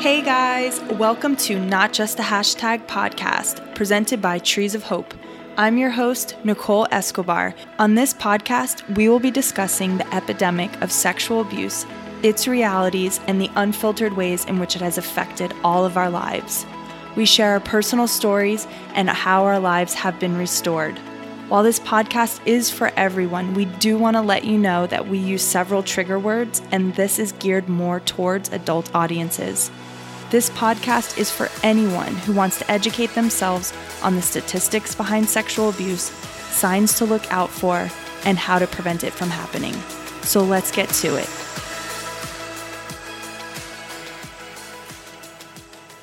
Hey guys, welcome to Not Just a Hashtag podcast, presented by Trees of Hope. I'm your host, Nicole Escobar. On this podcast, we will be discussing the epidemic of sexual abuse, its realities, and the unfiltered ways in which it has affected all of our lives. We share our personal stories and how our lives have been restored. While this podcast is for everyone, we do want to let you know that we use several trigger words, and this is geared more towards adult audiences. This podcast is for anyone who wants to educate themselves on the statistics behind sexual abuse, signs to look out for, and how to prevent it from happening. So let's get to it.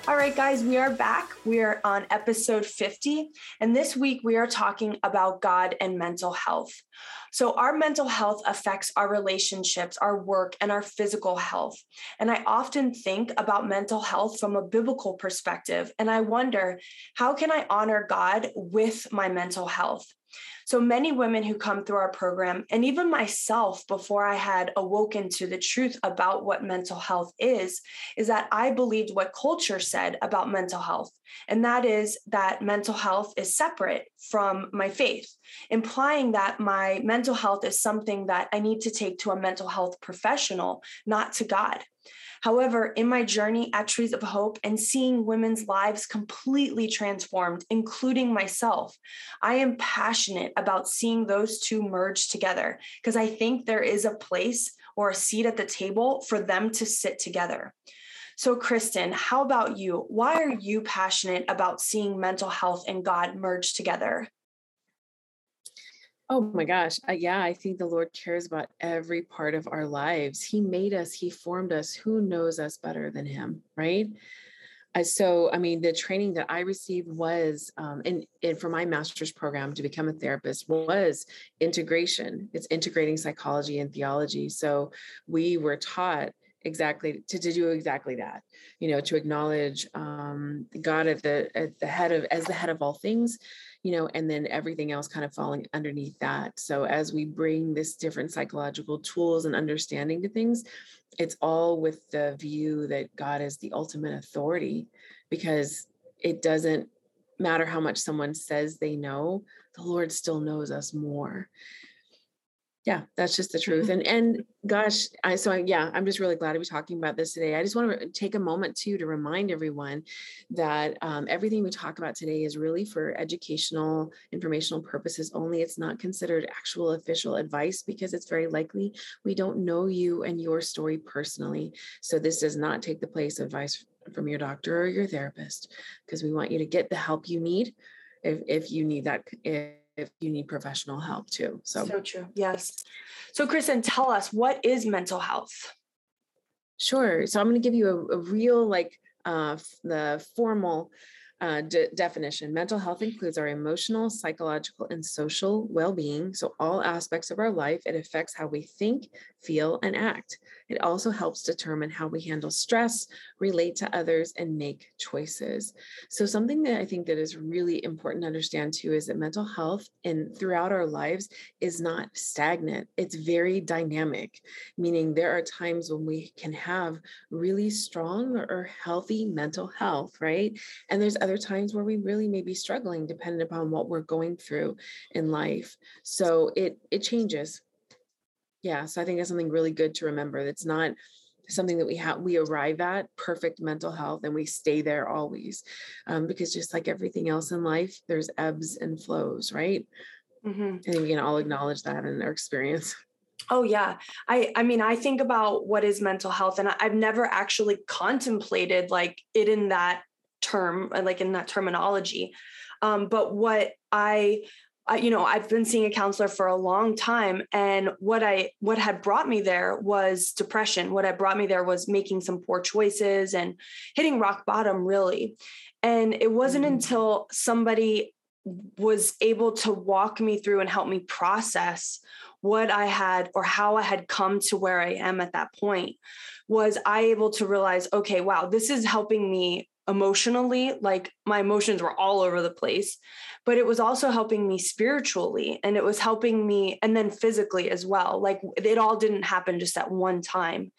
All right, guys, we are back. We are on episode 50. And this week we are talking about God and mental health. So, our mental health affects our relationships, our work, and our physical health. And I often think about mental health from a biblical perspective. And I wonder, how can I honor God with my mental health? So many women who come through our program, and even myself before I had awoken to the truth about what mental health is, is that I believed what culture said about mental health. And that is that mental health is separate from my faith, implying that my mental health is something that I need to take to a mental health professional, not to God. However, in my journey at Trees of Hope and seeing women's lives completely transformed, including myself, I am passionate about seeing those two merge together because I think there is a place or a seat at the table for them to sit together. So, Kristen, how about you? Why are you passionate about seeing mental health and God merge together? Oh my gosh. Uh, yeah, I think the Lord cares about every part of our lives. He made us, He formed us. Who knows us better than Him, right? Uh, so, I mean, the training that I received was, um, and, and for my master's program to become a therapist was integration. It's integrating psychology and theology. So, we were taught exactly to, to do exactly that you know to acknowledge um, god at the at the head of as the head of all things you know and then everything else kind of falling underneath that. So as we bring this different psychological tools and understanding to things it's all with the view that god is the ultimate authority because it doesn't matter how much someone says they know the lord still knows us more yeah that's just the truth mm-hmm. and and gosh i so I, yeah i'm just really glad to be talking about this today i just want to take a moment too to remind everyone that um, everything we talk about today is really for educational informational purposes only it's not considered actual official advice because it's very likely we don't know you and your story personally so this does not take the place of advice from your doctor or your therapist because we want you to get the help you need if, if you need that if, if you need professional help too. So so true. Yes. So Kristen, tell us what is mental health? Sure. So I'm going to give you a, a real like uh, the formal uh, de- definition mental health includes our emotional, psychological, and social well being. So, all aspects of our life, it affects how we think, feel, and act. It also helps determine how we handle stress, relate to others, and make choices. So, something that I think that is really important to understand too is that mental health and throughout our lives is not stagnant. It's very dynamic, meaning there are times when we can have really strong or healthy mental health, right? And there's other times where we really may be struggling depending upon what we're going through in life. So it it changes. Yeah, so I think that's something really good to remember. That's not something that we have we arrive at perfect mental health and we stay there always um, because just like everything else in life there's ebbs and flows right mm-hmm. i think we can all acknowledge that in our experience Oh yeah. I I mean I think about what is mental health and I've never actually contemplated like it in that term, uh, like in that terminology. Um, but what I, I, you know, I've been seeing a counselor for a long time, and what I what had brought me there was depression. What had brought me there was making some poor choices and hitting rock bottom, really. And it wasn't mm-hmm. until somebody was able to walk me through and help me process what I had or how I had come to where I am at that point was I able to realize, okay, wow, this is helping me emotionally like my emotions were all over the place but it was also helping me spiritually and it was helping me and then physically as well like it all didn't happen just at one time.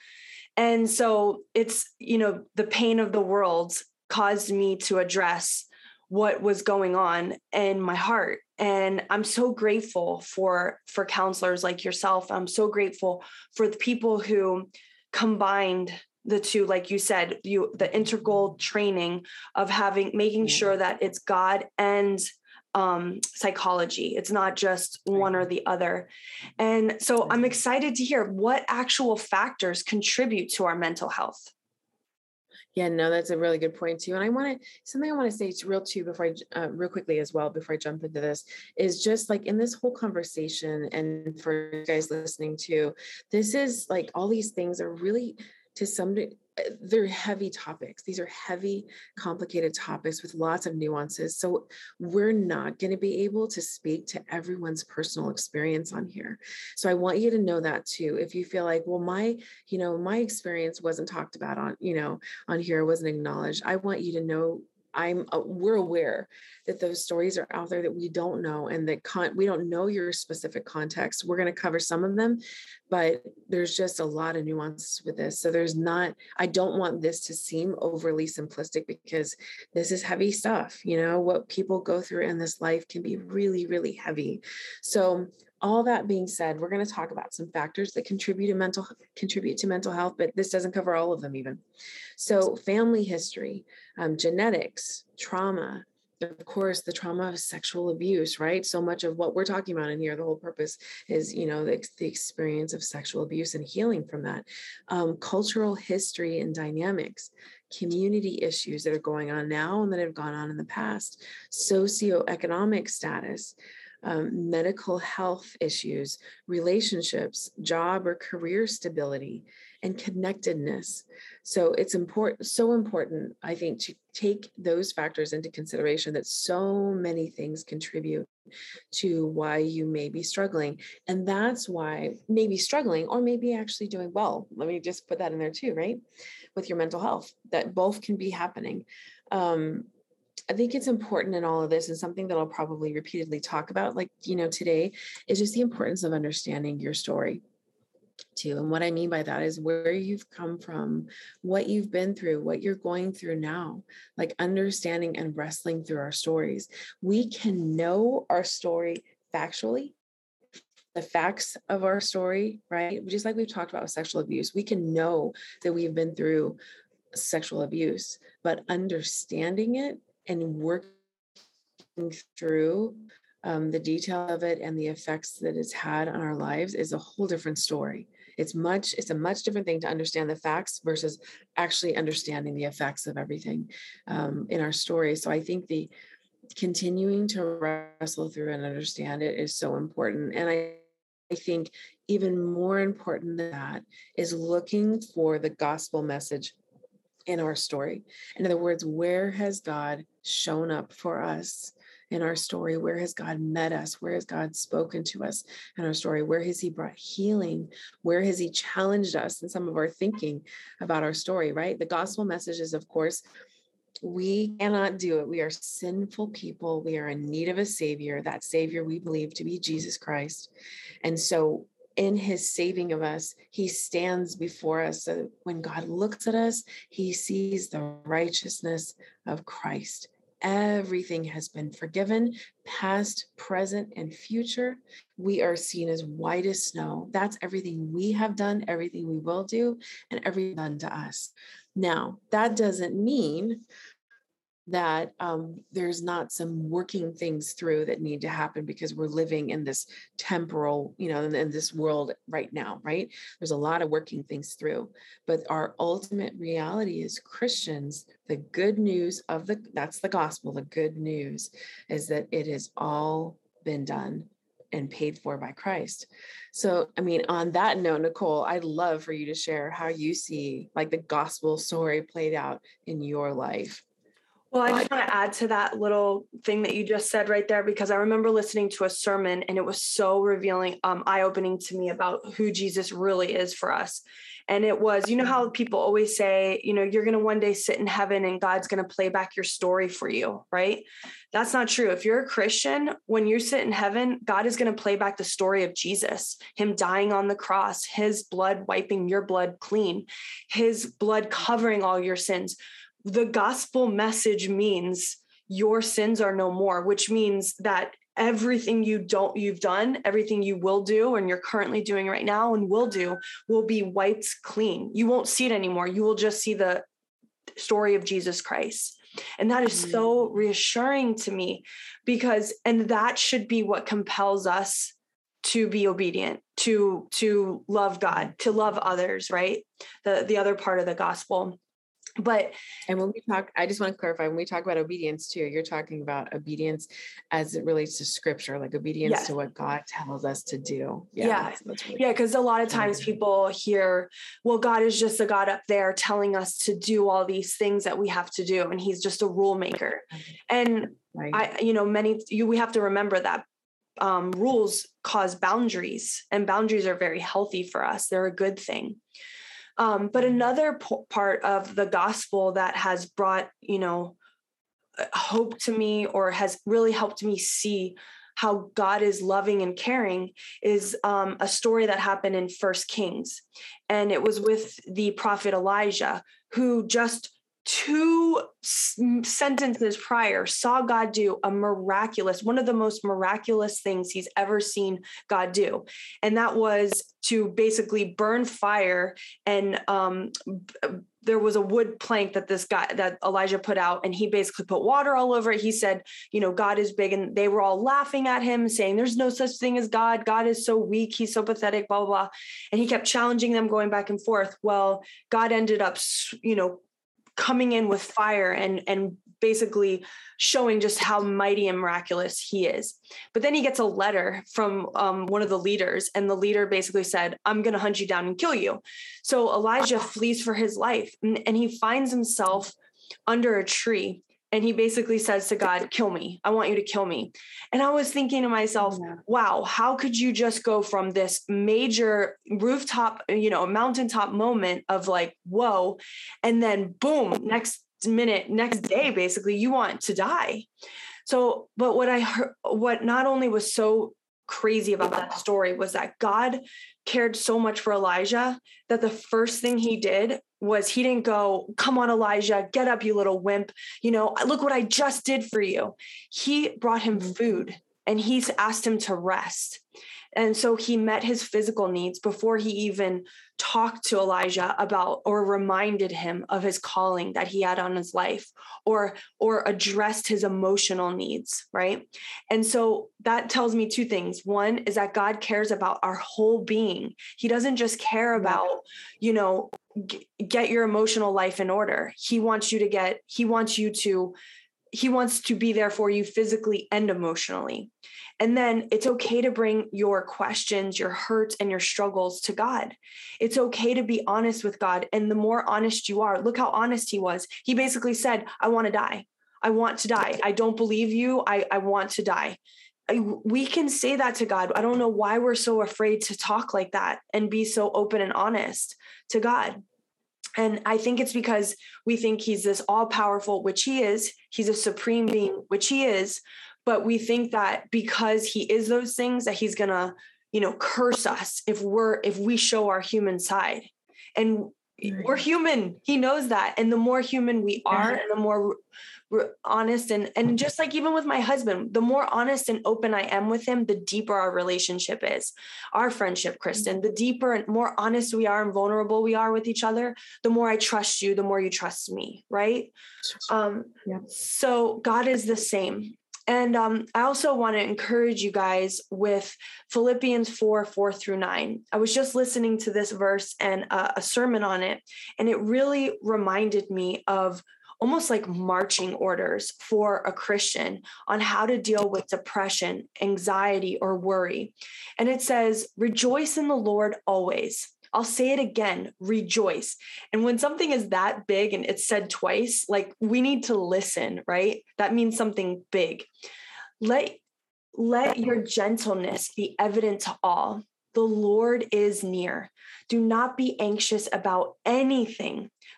And so it's, you know, the pain of the world caused me to address what was going on in my heart and i'm so grateful for for counselors like yourself. I'm so grateful for the people who combined the two like you said you the integral training of having making sure that it's god and um, psychology. It's not just one or the other. And so i'm excited to hear what actual factors contribute to our mental health. Yeah, no, that's a really good point too. And I want to something I want to say real too before I uh, real quickly as well before I jump into this is just like in this whole conversation and for you guys listening too, this is like all these things are really to some eh, they're heavy topics. These are heavy, complicated topics with lots of nuances. So we're not going to be able to speak to everyone's personal experience on here. So I want you to know that too. If you feel like, well, my, you know, my experience wasn't talked about on, you know, on here, wasn't acknowledged. I want you to know I'm uh, we're aware that those stories are out there that we don't know and that con- we don't know your specific context. We're going to cover some of them, but there's just a lot of nuances with this. So there's not I don't want this to seem overly simplistic because this is heavy stuff. You know, what people go through in this life can be really really heavy. So all that being said we're going to talk about some factors that contribute to mental contribute to mental health but this doesn't cover all of them even. So family history um, genetics trauma of course the trauma of sexual abuse right? So much of what we're talking about in here the whole purpose is you know the, the experience of sexual abuse and healing from that. Um, cultural history and dynamics community issues that are going on now and that have gone on in the past socioeconomic status um, medical health issues, relationships, job or career stability, and connectedness. So it's important, so important, I think, to take those factors into consideration that so many things contribute to why you may be struggling. And that's why maybe struggling or maybe actually doing well. Let me just put that in there too, right? With your mental health, that both can be happening. Um, I think it's important in all of this, and something that I'll probably repeatedly talk about, like, you know, today, is just the importance of understanding your story too. And what I mean by that is where you've come from, what you've been through, what you're going through now, like understanding and wrestling through our stories. We can know our story factually, the facts of our story, right? Just like we've talked about with sexual abuse, we can know that we've been through sexual abuse, but understanding it and working through um, the detail of it and the effects that it's had on our lives is a whole different story it's much it's a much different thing to understand the facts versus actually understanding the effects of everything um, in our story so i think the continuing to wrestle through and understand it is so important and i I think even more important than that is looking for the gospel message in our story. In other words, where has God shown up for us in our story? Where has God met us? Where has God spoken to us in our story? Where has He brought healing? Where has He challenged us in some of our thinking about our story, right? The gospel message is, of course, we cannot do it. We are sinful people. We are in need of a savior. That savior we believe to be Jesus Christ. And so in his saving of us, he stands before us. So when God looks at us, he sees the righteousness of Christ. Everything has been forgiven, past, present, and future. We are seen as white as snow. That's everything we have done, everything we will do, and everything done to us. Now, that doesn't mean that um, there's not some working things through that need to happen because we're living in this temporal, you know, in, in, this world right now, right? There's a lot of working things through, but our ultimate reality is Christians. The good news of the that's the gospel. The good news is that it has all been done and paid for by Christ. So, I mean, on that note, Nicole, I'd love for you to share how you see like the gospel story played out in your life. Well, I just want to add to that little thing that you just said right there because I remember listening to a sermon and it was so revealing, um, eye opening to me about who Jesus really is for us. And it was, you know, how people always say, you know, you're going to one day sit in heaven and God's going to play back your story for you, right? That's not true. If you're a Christian, when you sit in heaven, God is going to play back the story of Jesus, him dying on the cross, his blood wiping your blood clean, his blood covering all your sins. The gospel message means your sins are no more, which means that everything you don't you've done everything you will do and you're currently doing right now and will do will be wiped clean. You won't see it anymore. You will just see the story of jesus christ. And that is so mm. reassuring to me because and that should be what compels us to be obedient to to love god to love others right? The the other part of the gospel but and when we talk i just want to clarify when we talk about obedience too you're talking about obedience as it relates to scripture like obedience yes. to what god tells us to do. Yeah yeah. that's really yeah because a lot of times people hear well god is just a god up there telling us to do all these things that we have to do and he's just a rule maker and right. i you know many you we have to remember that um, rules cause boundaries and boundaries are very healthy for us. They're a good thing um, but another part of the gospel that has brought, you know, uh, hope to me or has really helped me see how God is loving and caring is um, a story that happened in First Kings, and it was with the prophet Elijah, who just two sentences prior saw God do a miraculous, one of the most miraculous things he's ever seen God do. And that was to basically burn fire and um, there was a wood plank that this guy that Elijah put out and he basically put water all over it. He said, you know, God is big and they were all laughing at him saying there's no such thing as God. God is so weak, he's so pathetic, blah blah blah. And he kept challenging them going back and forth. Well, God ended up, you know, coming in with fire and and basically showing just how mighty and miraculous he is. But then he gets a letter from um, one of the leaders, and the leader basically said, I'm going to hunt you down and kill you. So Elijah flees for his life, and, and he finds himself under a tree and he basically says to God, Kill me. I want you to kill me. And I was thinking to myself, yeah. wow, how could you just go from this major rooftop, you know, mountaintop moment of like, whoa, and then boom, next minute, next day, basically, you want to die. So, but what I heard, what not only was so crazy about that story was that God cared so much for Elijah that the first thing he did was he didn't go, Come on, Elijah, get up, you little wimp. You know, look what I just did for you. He brought him mm-hmm. food and he's asked him to rest. And so he met his physical needs before he even talked to Elijah about or reminded him of his calling that he had on his life or or addressed his emotional needs, right? And so that tells me two things. One is that God cares about our whole being. He doesn't just care about, you know, g- get your emotional life in order. He wants you to get he wants you to he wants to be there for you physically and emotionally. And then it's okay to bring your questions, your hurts, and your struggles to God. It's okay to be honest with God. And the more honest you are, look how honest he was. He basically said, I want to die. I want to die. I don't believe you. I, I want to die. I, we can say that to God. I don't know why we're so afraid to talk like that and be so open and honest to God. And I think it's because we think he's this all powerful, which he is. He's a supreme being, which he is but we think that because he is those things that he's going to you know curse us if we're if we show our human side. And we're human. He knows that. And the more human we are and the more we're honest and and just like even with my husband the more honest and open i am with him the deeper our relationship is. Our friendship kristen the deeper and more honest we are and vulnerable we are with each other the more i trust you the more you trust me right? Um yeah. so god is the same and um, I also want to encourage you guys with Philippians 4 4 through 9. I was just listening to this verse and a sermon on it, and it really reminded me of almost like marching orders for a Christian on how to deal with depression, anxiety, or worry. And it says, Rejoice in the Lord always. I'll say it again, rejoice. And when something is that big and it's said twice, like we need to listen, right? That means something big. Let let your gentleness be evident to all. The Lord is near. Do not be anxious about anything,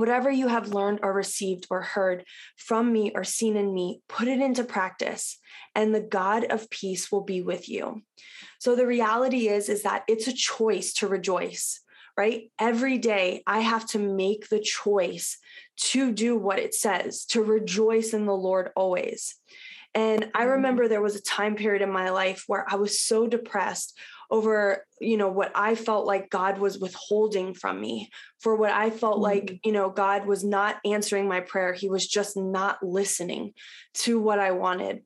Whatever you have learned or received or heard from me or seen in me, put it into practice, and the God of peace will be with you. So the reality is is that it's a choice to rejoice right? Every day I have to make the choice to do what it says, to rejoice in the Lord always. And I mm-hmm. remember there was a time period in my life where I was so depressed over, you know, what I felt like God was withholding from me, for what I felt mm-hmm. like, you know, God was not answering my prayer. He was just not listening to what I wanted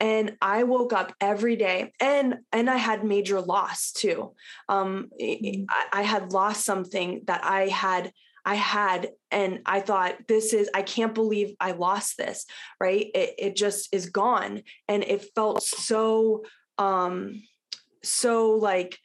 and i woke up every day and and i had major loss too um mm-hmm. I, I had lost something that i had I had, and I thought, this is, I can't believe I lost this, right? It, it just is gone. And it felt so, um, so like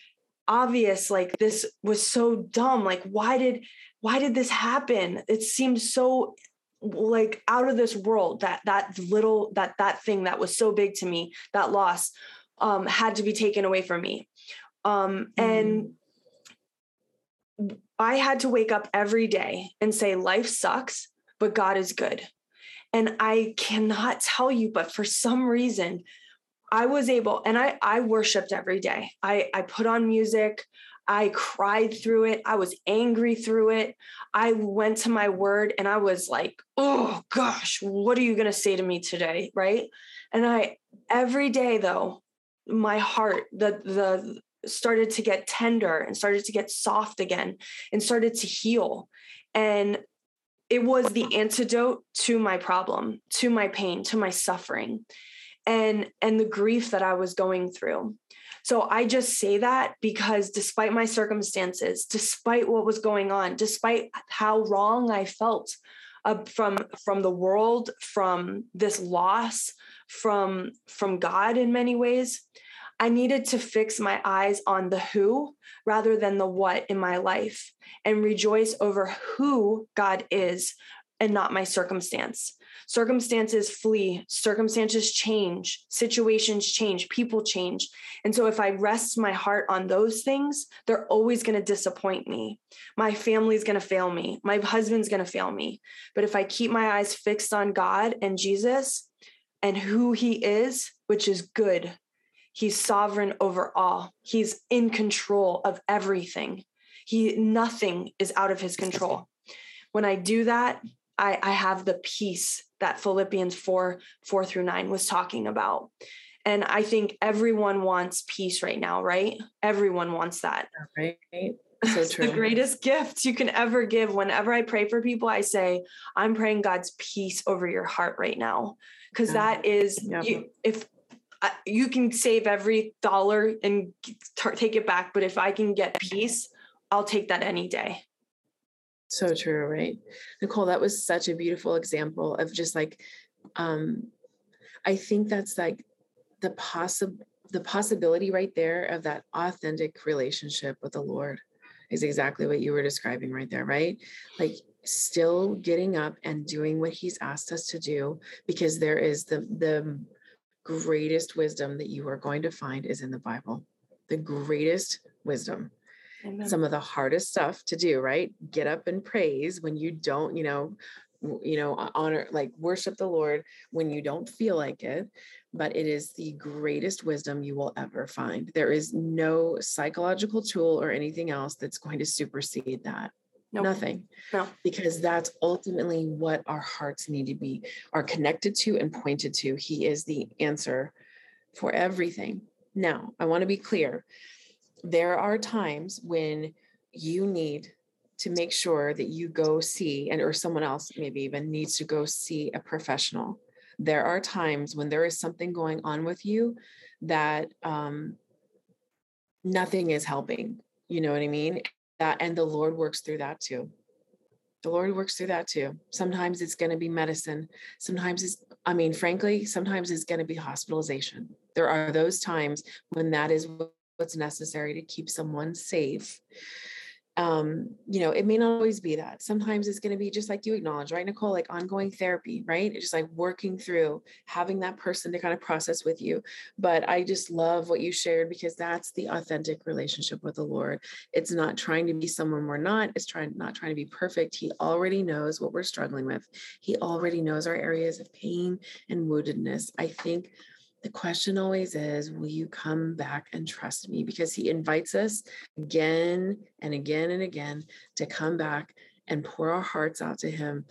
obvious, like this was so dumb. Like, why did, why did this happen? It seemed so like out of this world that that little that that thing that was so big to me that loss um had to be taken away from me um mm-hmm. and i had to wake up every day and say life sucks but god is good and i cannot tell you but for some reason i was able and i i worshiped every day i i put on music I cried through it. I was angry through it. I went to my word and I was like, oh gosh, what are you going to say to me today? Right. And I, every day though, my heart, the, the, started to get tender and started to get soft again and started to heal. And it was the antidote to my problem, to my pain, to my suffering and and the grief that I was going through. So I just say that because despite my circumstances, despite what was going on, despite how wrong I felt uh, from from the world, from this loss, from from God in many ways, I needed to fix my eyes on the who rather than the what in my life and rejoice over who God is and not my circumstance. Circumstances flee, circumstances change, situations change, people change. And so if I rest my heart on those things, they're always going to disappoint me. My family's going to fail me. My husband's going to fail me. But if I keep my eyes fixed on God and Jesus and who he is, which is good, he's sovereign over all. He's in control of everything. He nothing is out of his control. When I do that, I, I have the peace that Philippians 4 4 through 9 was talking about. And I think everyone wants peace right now, right? Everyone wants that. Right. So it's the greatest gift you can ever give. Whenever I pray for people, I say, I'm praying God's peace over your heart right now. Because yeah. that is, yeah. you, if uh, you can save every dollar and t- take it back, but if I can get peace, I'll take that any day. So true, right? Nicole, that was such a beautiful example of just like um I think that's like the possible the possibility right there of that authentic relationship with the Lord is exactly what you were describing right there, right? Like still getting up and doing what he's asked us to do because there is the the greatest wisdom that you are going to find is in the Bible. The greatest wisdom Amen. some of the hardest stuff to do, right? Get up and praise when you don't, you know, you know, honor, like worship the Lord when you don't feel like it. But it is the greatest wisdom you will ever find. There is no psychological tool or anything else that's going to supersede that. Nope. Nothing. No. Because that's ultimately what our hearts need to be, are connected to and pointed to. He is the answer for everything. Now, I want to be clear there are times when you need to make sure that you go see and or someone else maybe even needs to go see a professional. There are times when there is something going on with you that um, nothing is helping you know what i mean? That and the lord works through that too. The lord works through that too. Sometimes it's going to be medicine. Sometimes it's i mean frankly sometimes it's going to be hospitalization. There are those times when that is what's necessary to keep someone safe. Um you know it may not always be that. Sometimes it's going to be just like you acknowledge right nicole? Like ongoing therapy right? It's just like working through having that person to kind of process with you. But i just love what you shared because that's the authentic relationship with the lord. It's not trying to be someone we're not. It's trying not trying to be perfect. He already knows what we're struggling with. He already knows our areas of pain and woundedness. I think the question always is will you come back and trust me? Because he invites us again and again and again to come back and pour our hearts out to him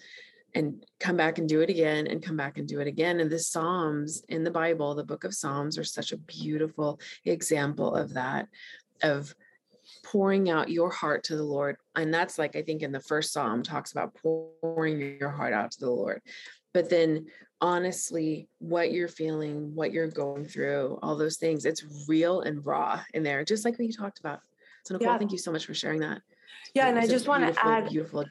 and come back and do it again and come back and do it again. And the psalms in the bible the book of psalms are such a beautiful example of that of pouring out your heart to the lord. And that's like i think in the first psalm talks about pouring your heart out to the lord but then honestly what you're feeling, what you're going through, all those things. It's real and raw in there, just like we talked about. So Nicole, yeah. thank you so much for sharing that. Yeah, and I just want to add beautiful.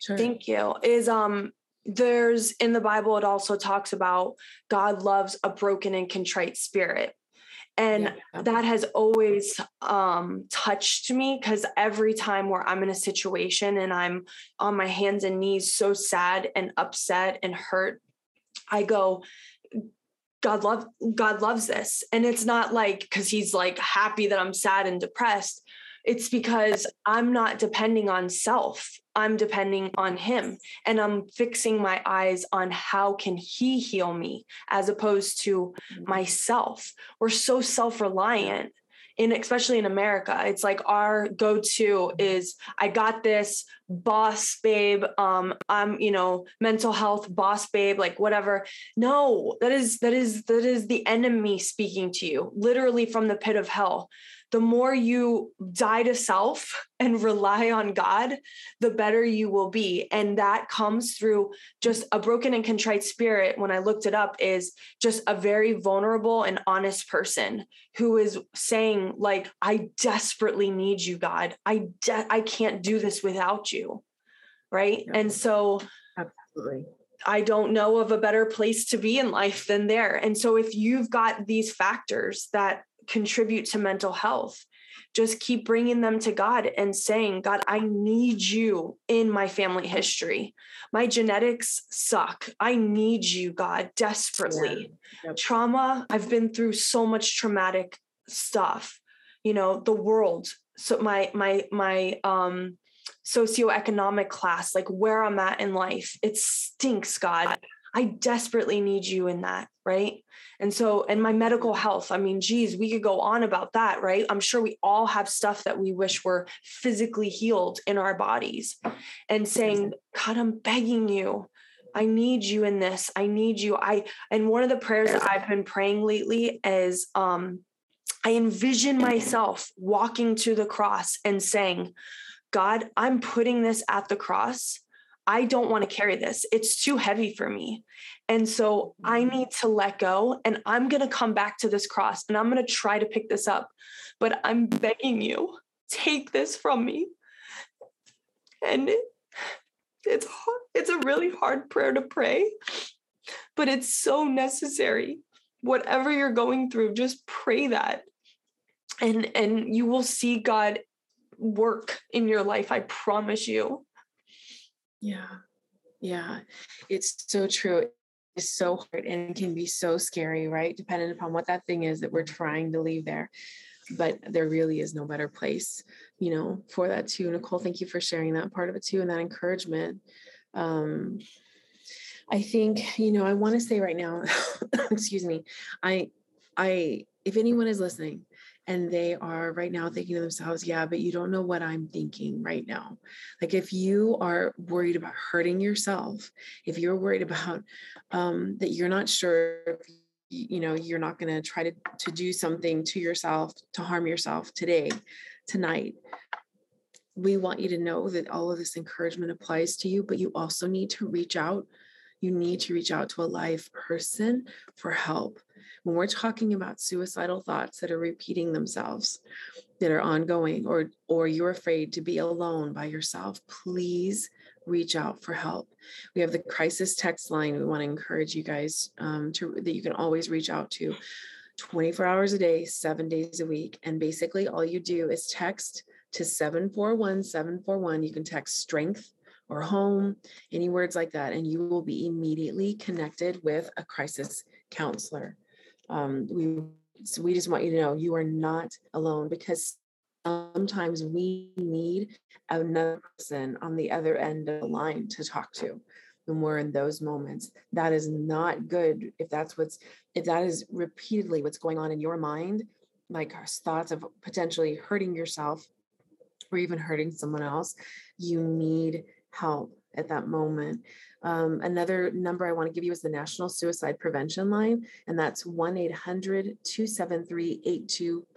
Sure. Thank you. Is um there's in the Bible it also talks about God loves a broken and contrite spirit. And yeah. that has always um, touched me because every time where I'm in a situation and I'm on my hands and knees, so sad and upset and hurt I go, God love God loves this. And it's not like because he's like happy that I'm sad and depressed. It's because I'm not depending on self. I'm depending on him and I'm fixing my eyes on how can he heal me as opposed to mm-hmm. myself. We're so self-reliant in especially in America, it's like our go-to is I got this boss babe. Um, I'm, you know, mental health boss babe, like whatever. No, that is that is that is the enemy speaking to you, literally from the pit of hell the more you die to self and rely on God, the better you will be. And that comes through just a broken and contrite spirit. When I looked it up, is just a very vulnerable and honest person who is saying, like, I desperately need you, God. I de- I can't do this without you. Right. Yeah. And so absolutely. I don't know of a better place to be in life than there. And so if you've got these factors that contribute to mental health just keep bringing them to God and saying, God, I need you in my family history. My genetics suck. I need you, God, desperately. Yeah. Yep. Trauma, I've been through so much traumatic stuff. You know, the world. So my my my um socioeconomic class, like where I'm at in life, it stinks, God. I desperately need you in that, right? And so, and my medical health, I mean, geez, we could go on about that, right? I'm sure we all have stuff that we wish were physically healed in our bodies and saying, God, I'm begging you. I need you in this. I need you. I, and one of the prayers that I've been praying lately is, um, I envision myself walking to the cross and saying, God, I'm putting this at the cross I don't want to carry this. It's too heavy for me. And so I mm-hmm. need to let go and I'm going to come back to this cross and I'm going to try to pick this up. But I'm begging you, take this from me. And it's hard. it's a really hard prayer to pray, but it's so necessary. Whatever you're going through, just pray that. And and you will see God work in your life, I promise you. Yeah. Yeah. It's so true. It's so hard and can be so scary, right? Depending upon what that thing is that we're trying to leave there. But there really is no better place, you know, for that too. Nicole, thank you for sharing that part of it too and that encouragement. Um, I think, you know, I want to say right now, excuse me, I, I, if anyone is listening and they are right now thinking to themselves, yeah, but you don't know what I'm thinking right now. Like if you are worried about hurting yourself, if you're worried about um, that you're not sure you know you're not going to try to to do something to yourself to harm yourself today tonight we want you to know that all of this encouragement applies to you but you also need to reach out you need to reach out to a live person for help. When we're talking about suicidal thoughts that are repeating themselves, that are ongoing, or or you're afraid to be alone by yourself, please reach out for help. We have the crisis text line. We want to encourage you guys um, to that you can always reach out to 24 hours a day, seven days a week. And basically, all you do is text to 741 741. You can text strength or home, any words like that, and you will be immediately connected with a crisis counselor. Um, we so we just want you to know you are not alone because sometimes we need another person on the other end of the line to talk to when we're in those moments that is not good if that's what's if that is repeatedly what's going on in your mind like thoughts of potentially hurting yourself or even hurting someone else you need help at that moment. Um, another number I want to give you is the National Suicide Prevention Line, and that's 1 800 273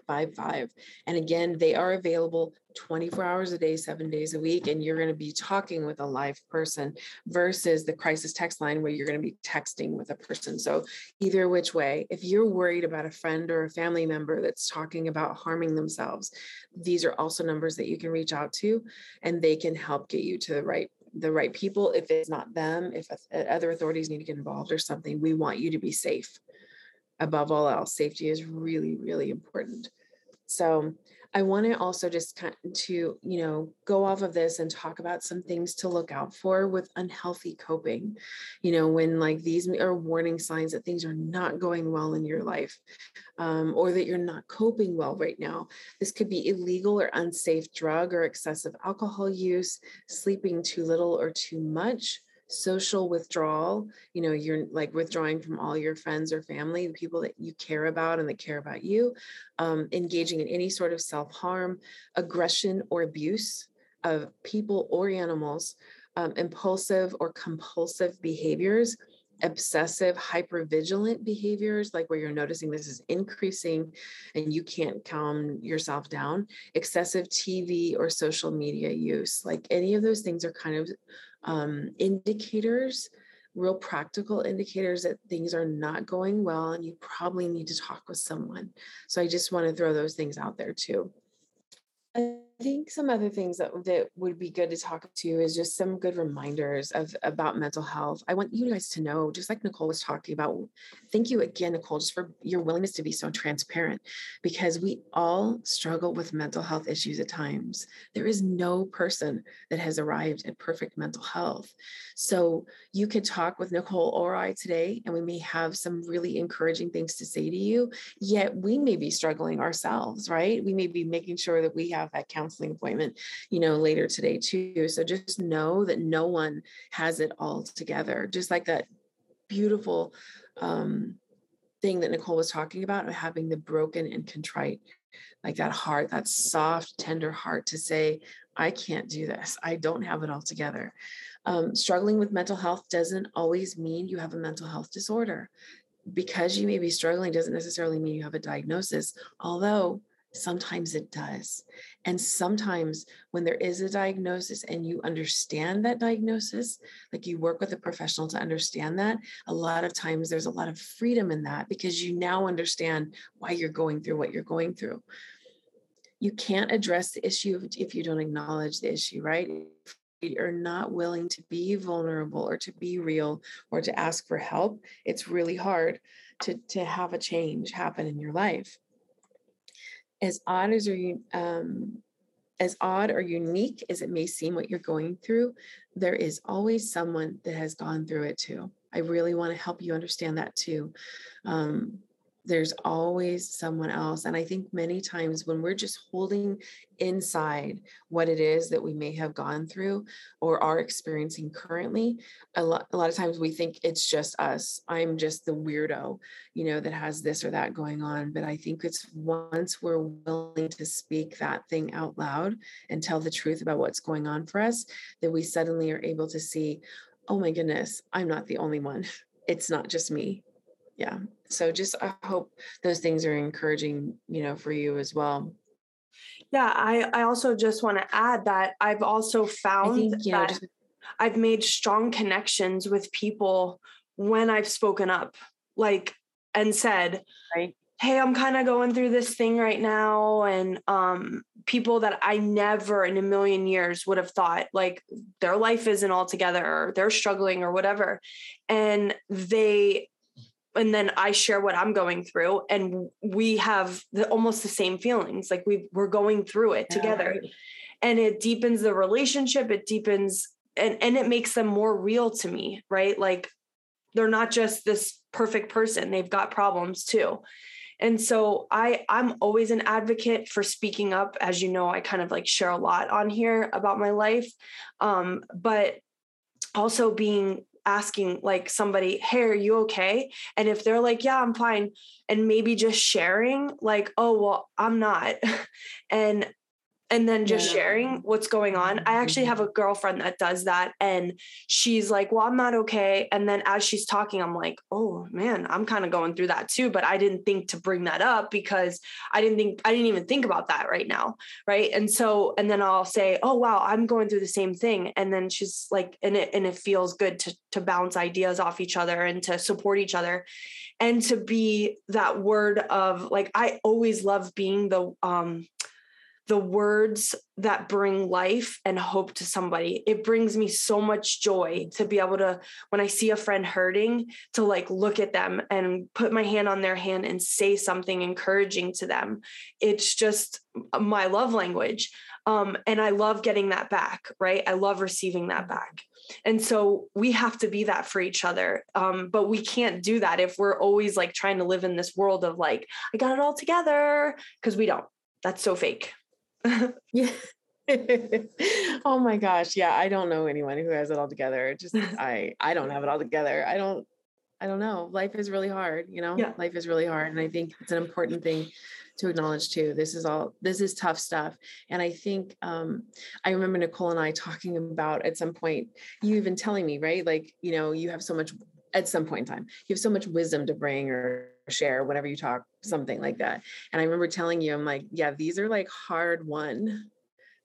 8255. And again, they are available 24 hours a day, seven days a week, and you're going to be talking with a live person versus the crisis text line where you're going to be texting with a person. So, either which way, if you're worried about a friend or a family member that's talking about harming themselves, these are also numbers that you can reach out to, and they can help get you to the right the right people if it's not them if uh, other authorities need to get involved or something we want you to be safe above all else safety is really really important so I want to also just kind to, you know, go off of this and talk about some things to look out for with unhealthy coping. You know, when like these are warning signs that things are not going well in your life um, or that you're not coping well right now. This could be illegal or unsafe drug or excessive alcohol use, sleeping too little or too much, social withdrawal you know you're like withdrawing from all your friends or family the people that you care about and that care about you um, engaging in any sort of self-harm aggression or abuse of people or animals um, impulsive or compulsive behaviors obsessive hypervigilant behaviors like where you're noticing this is increasing and you can't calm yourself down excessive tv or social media use like any of those things are kind of um, indicators, real practical indicators that things are not going well and you probably need to talk with someone. So I just want to throw those things out there too. Think some other things that, that would be good to talk to is just some good reminders of about mental health. I want you guys to know, just like Nicole was talking about, thank you again, Nicole, just for your willingness to be so transparent because we all struggle with mental health issues at times. There is no person that has arrived at perfect mental health. So you could talk with Nicole or I today, and we may have some really encouraging things to say to you, yet we may be struggling ourselves, right? We may be making sure that we have that counseling appointment, you know, later today too. So just know that no one has it all together. Just like that beautiful um, thing that Nicole was talking about, of having the broken and contrite, like that heart, that soft, tender heart to say, I can't do this. I don't have it all together. Um, struggling with mental health doesn't always mean you have a mental health disorder. Because you may be struggling doesn't necessarily mean you have a diagnosis, although sometimes it does. And sometimes when there is a diagnosis and you understand that diagnosis, like you work with a professional to understand that, a lot of times there's a lot of freedom in that because you now understand why you're going through what you're going through. You can't address the issue if you don't acknowledge the issue, right? Are not willing to be vulnerable or to be real or to ask for help, it's really hard to, to have a change happen in your life. As odd as you um, as odd or unique as it may seem what you're going through, there is always someone that has gone through it too. I really want to help you understand that too. Um, there's always someone else. And I think many times when we're just holding inside what it is that we may have gone through or are experiencing currently, a lot, a lot of times we think it's just us. I'm just the weirdo, you know, that has this or that going on. But I think it's once we're willing to speak that thing out loud and tell the truth about what's going on for us, that we suddenly are able to see, oh my goodness, I'm not the only one. It's not just me yeah so just i hope those things are encouraging you know for you as well yeah i i also just want to add that i've also found think, that know, just, I've made strong connections with people when I've spoken up, like, and said, right. Hey, I'm kind of going through this thing right now. And um, people that I never in a million years would have thought like their life isn't all together or they're struggling or whatever. And they and then I share what I'm going through, and we have the, almost the same feelings. Like we we're going through it together, and it deepens the relationship. It deepens and and it makes them more real to me, right? Like they're not just this perfect person; they've got problems too. And so I I'm always an advocate for speaking up. As you know, I kind of like share a lot on here about my life, um, but also being asking like somebody, Hey, are you okay? And if they're like, Yeah, I'm fine. And maybe just sharing, like, Oh, well, I'm not. and and then just yeah. sharing what's going on. I actually have a girlfriend that does that. And she's like, Well, I'm not okay. And then as she's talking, I'm like, Oh man, I'm kind of going through that too. But I didn't think to bring that up because I didn't think, I didn't even think about that right now. Right. And so, and then I'll say, Oh wow, I'm going through the same thing. And then she's like, and it, and it feels good to, to bounce ideas off each other and to support each other and to be that word of like, I always love being the, um, the words that bring life and hope to somebody. It brings me so much joy to be able to, when I see a friend hurting, to like look at them and put my hand on their hand and say something encouraging to them. It's just my love language. Um, and I love getting that back, right? I love receiving that back. And so we have to be that for each other. Um, but we can't do that if we're always like trying to live in this world of like, I got it all together, because we don't. That's so fake yeah. oh my gosh. Yeah. I don't know anyone who has it all together. Just I I don't have it all together. I don't I don't know. Life is really hard, you know? Yeah. Life is really hard. And I think it's an important thing to acknowledge too. This is all this is tough stuff. And I think um I remember Nicole and I talking about at some point, you even telling me, right? Like, you know, you have so much at some point in time, you have so much wisdom to bring or share whenever you talk something like mm-hmm. that. And i remember telling you i'm like yeah these are like hard won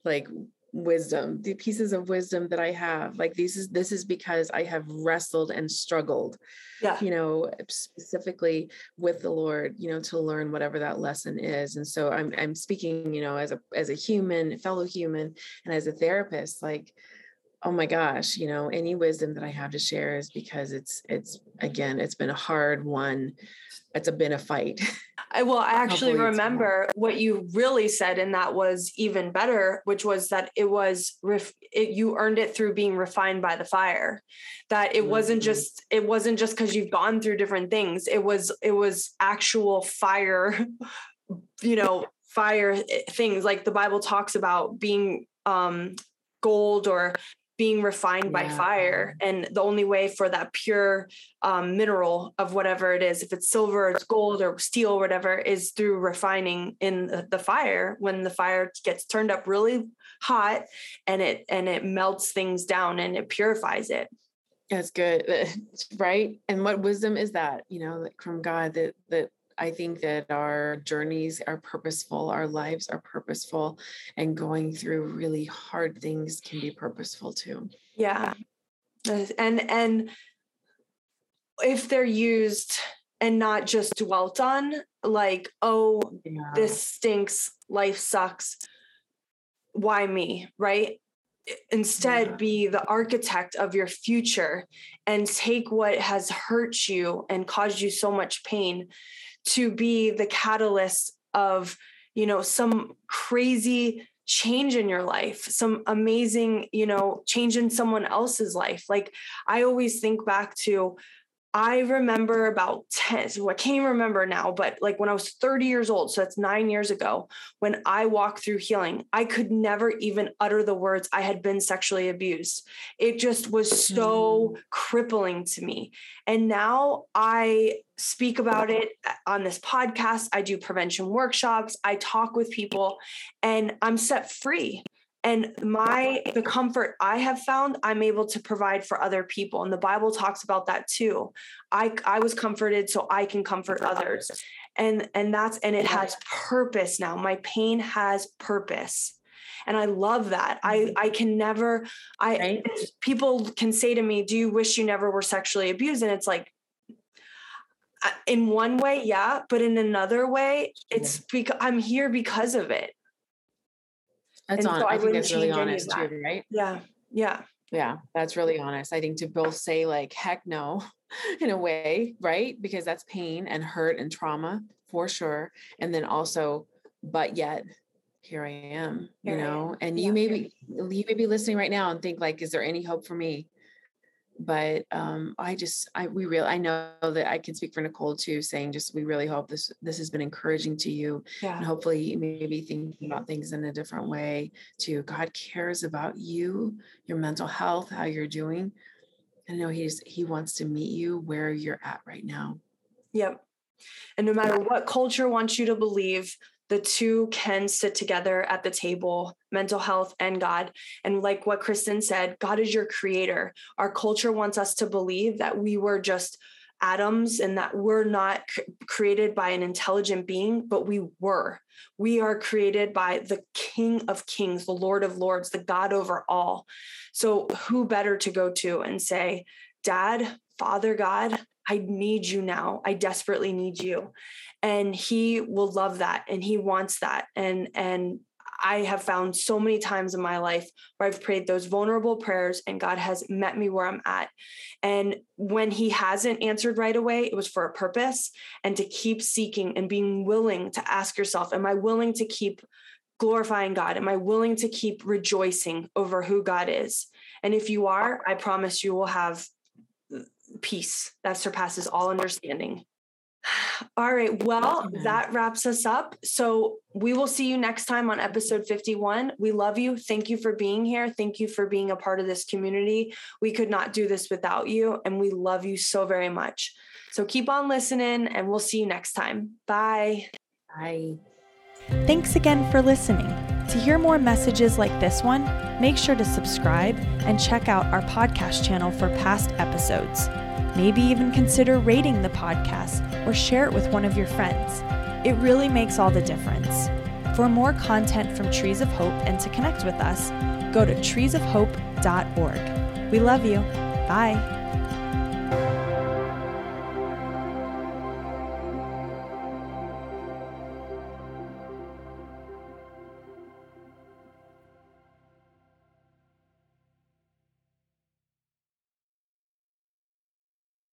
like wisdom the pieces of wisdom that i have like this is this is because i have wrestled and struggled yeah. you know specifically with the lord you know to learn whatever that lesson is. And so i'm i'm speaking you know as a as a human fellow human and as a therapist like oh my gosh you know any wisdom that i have to share is because it's it's again it's been a hard one it's a been a fight. I well, I actually remember what you really said, and that was even better, which was that it was ref, it, you earned it through being refined by the fire. That it mm-hmm. wasn't just it wasn't just because you've gone through different things. It was it was actual fire, you know, fire eh, things like the Bible talks about being um gold or being refined yeah. by fire and the only way for that pure um, mineral of whatever it is if it's silver it's gold or steel or whatever is through refining in the, the fire. When the fire gets turned up really hot and it and it melts things down and it purifies it. That's good. Right? And what wisdom is that? You know like from god that that I think that our journeys are purposeful, our lives are purposeful, and going through really hard things can be purposeful too. Yeah. And and if they're used and not just dwelt on, like, oh, yeah. this stinks, life sucks. Why me? Right? Instead, yeah. be the architect of your future and take what has hurt you and caused you so much pain to be the catalyst of you know some crazy change in your life some amazing you know change in someone else's life. Like i always think back to I remember about 10, so I can't even remember now, but like when I was 30 years old, so that's nine years ago, when I walked through healing, I could never even utter the words I had been sexually abused. It just was so mm. crippling to me. And now I speak about it on this podcast. I do prevention workshops, I talk with people, and I'm set free and my the comfort i have found i'm able to provide for other people. And the bible talks about that too. I i was comforted so i can comfort others. And and that's and it has purpose now. My pain has purpose. And i love that. I mm-hmm. i can never i right? people can say to me do you wish you never were sexually abused? And it's like in one way yeah but in another way it's because i'm here because of it that's on so i, I think that's really honest too right? Yeah yeah. Yeah that's really honest. I think to both say like heck no in a way right? Because that's pain and hurt and trauma for sure. And then also but yet here i am here you know? And yeah, you may be you may be listening right now and think like is there any hope for me but um, I just I we real I know that I can speak for Nicole too, saying just we really hope this this has been encouraging to you, yeah. and hopefully you may be thinking about things in a different way too. God cares about you, your mental health, how you're doing. I know He's He wants to meet you where you're at right now. Yep. And no matter what culture wants you to believe, the two can sit together at the table mental health and god and like what kristen said god is your creator our culture wants us to believe that we were just atoms and that we're not created by an intelligent being but we were we are created by the king of kings the lord of lords the god over all so who better to go to and say dad father god I need you now. I desperately need you. And he will love that and he wants that. And and I have found so many times in my life where I've prayed those vulnerable prayers and God has met me where I'm at. And when He hasn't answered right away, it was for a purpose and to keep seeking and being willing to ask yourself, Am I willing to keep glorifying God? Am I willing to keep rejoicing over who God is? And if you are, I promise you will have peace that surpasses all understanding. All right. Well, that wraps us up. So we will see you next time on episode 51. We love you. Thank you for being here. Thank you for being a part of this community. We could not do this without you. And we love you so very much. So keep on listening and we'll see you next time. Bye. Bye. Thanks again for listening. To hear more messages like this one, make sure to subscribe and check out our podcast channel for past episodes. Maybe even consider rating the podcast or share it with one of your friends. It really makes all the difference. For more content from Trees of Hope and to connect with us, go to treesofhope.org. We love you. Bye.